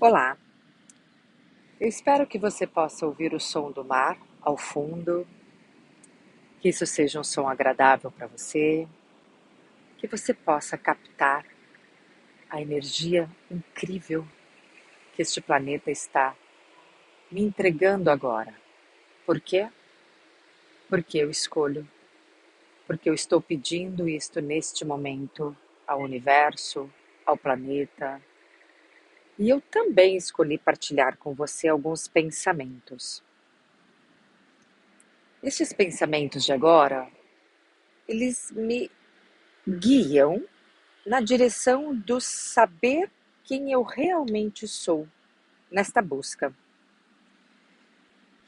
Olá, eu espero que você possa ouvir o som do mar ao fundo, que isso seja um som agradável para você, que você possa captar a energia incrível que este planeta está me entregando agora. Por quê? Porque eu escolho, porque eu estou pedindo isto neste momento ao universo, ao planeta, e eu também escolhi partilhar com você alguns pensamentos. Estes pensamentos de agora, eles me guiam na direção do saber quem eu realmente sou nesta busca.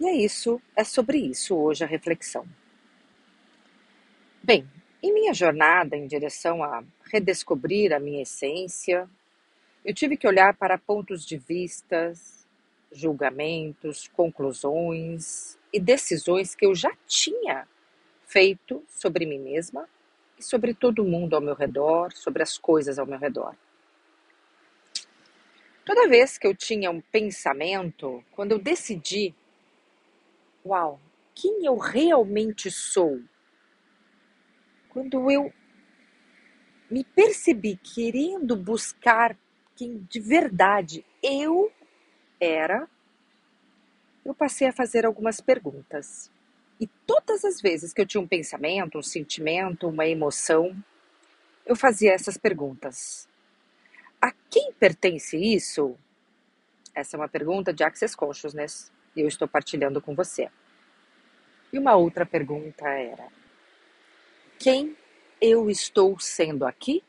E é isso, é sobre isso hoje a reflexão. Bem, em minha jornada em direção a redescobrir a minha essência, eu tive que olhar para pontos de vistas, julgamentos, conclusões e decisões que eu já tinha feito sobre mim mesma e sobre todo mundo ao meu redor, sobre as coisas ao meu redor. Toda vez que eu tinha um pensamento, quando eu decidi, uau, quem eu realmente sou, quando eu me percebi querendo buscar de verdade eu era, eu passei a fazer algumas perguntas. E todas as vezes que eu tinha um pensamento, um sentimento, uma emoção, eu fazia essas perguntas. A quem pertence isso? Essa é uma pergunta de Access Consciousness e eu estou partilhando com você. E uma outra pergunta era: quem eu estou sendo aqui?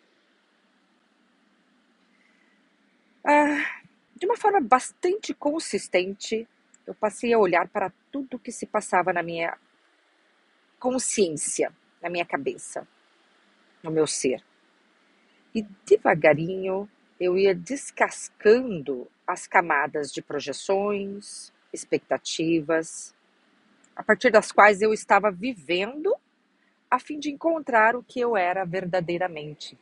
Ah, de uma forma bastante consistente, eu passei a olhar para tudo que se passava na minha consciência, na minha cabeça, no meu ser. E devagarinho eu ia descascando as camadas de projeções, expectativas, a partir das quais eu estava vivendo a fim de encontrar o que eu era verdadeiramente.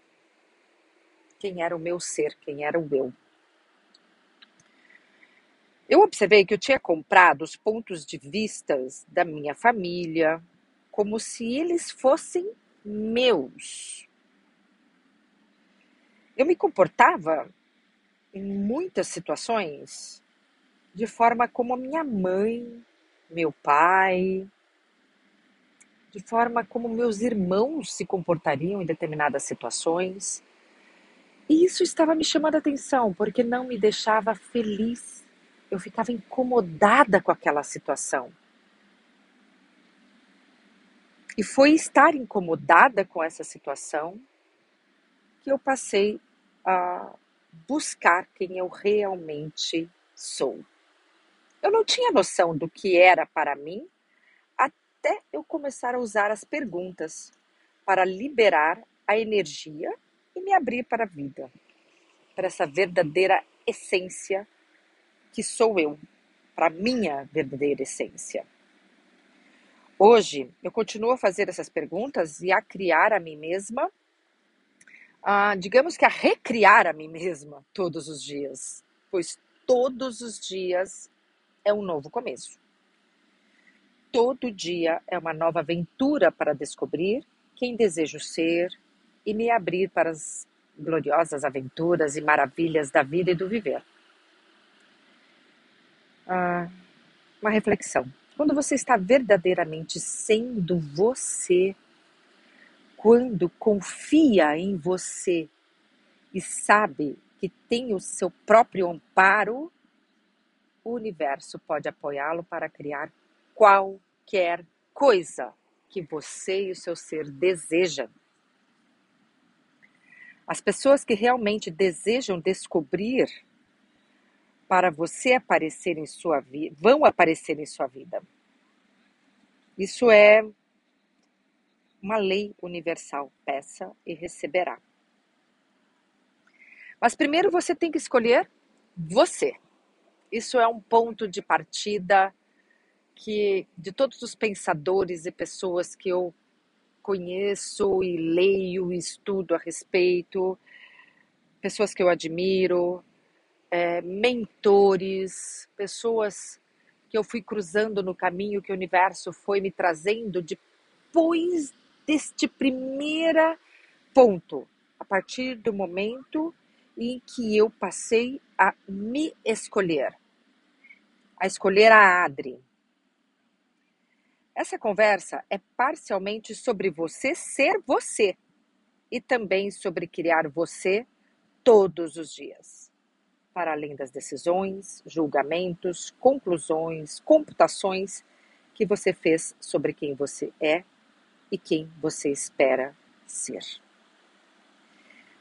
Quem era o meu ser, quem era o eu. Eu observei que eu tinha comprado os pontos de vistas da minha família como se eles fossem meus. Eu me comportava em muitas situações de forma como minha mãe, meu pai, de forma como meus irmãos se comportariam em determinadas situações. E isso estava me chamando a atenção, porque não me deixava feliz eu ficava incomodada com aquela situação. E foi estar incomodada com essa situação que eu passei a buscar quem eu realmente sou. Eu não tinha noção do que era para mim até eu começar a usar as perguntas para liberar a energia e me abrir para a vida, para essa verdadeira essência que sou eu, para minha verdadeira essência. Hoje, eu continuo a fazer essas perguntas e a criar a mim mesma, a, digamos que a recriar a mim mesma todos os dias, pois todos os dias é um novo começo. Todo dia é uma nova aventura para descobrir quem desejo ser e me abrir para as gloriosas aventuras e maravilhas da vida e do viver ah, uma reflexão. Quando você está verdadeiramente sendo você, quando confia em você e sabe que tem o seu próprio amparo, o universo pode apoiá-lo para criar qualquer coisa que você e o seu ser desejam. As pessoas que realmente desejam descobrir para você aparecer em sua vida, vão aparecer em sua vida. Isso é uma lei universal. Peça e receberá. Mas primeiro você tem que escolher você. Isso é um ponto de partida que de todos os pensadores e pessoas que eu conheço e leio e estudo a respeito, pessoas que eu admiro, é, mentores, pessoas que eu fui cruzando no caminho que o universo foi me trazendo depois deste primeiro ponto, a partir do momento em que eu passei a me escolher, a escolher a Adri. Essa conversa é parcialmente sobre você ser você e também sobre criar você todos os dias, para além das decisões, julgamentos, conclusões, computações que você fez sobre quem você é e quem você espera ser.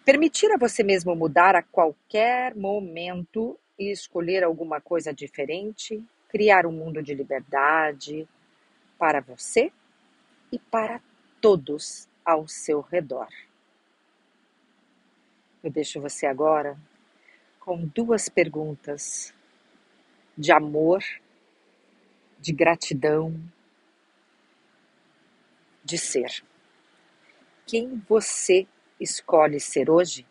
Permitir a você mesmo mudar a qualquer momento e escolher alguma coisa diferente, criar um mundo de liberdade para você e para todos ao seu redor. Eu deixo você agora com duas perguntas de amor, de gratidão, de ser. Quem você escolhe ser hoje?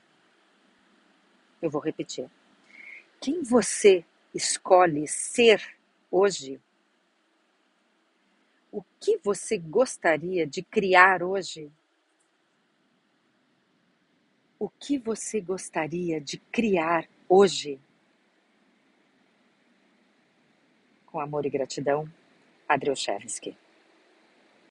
Eu vou repetir. Quem você escolhe ser hoje? O que você gostaria de criar hoje? O que você gostaria de criar hoje? Com amor e gratidão, Adrielchevsky.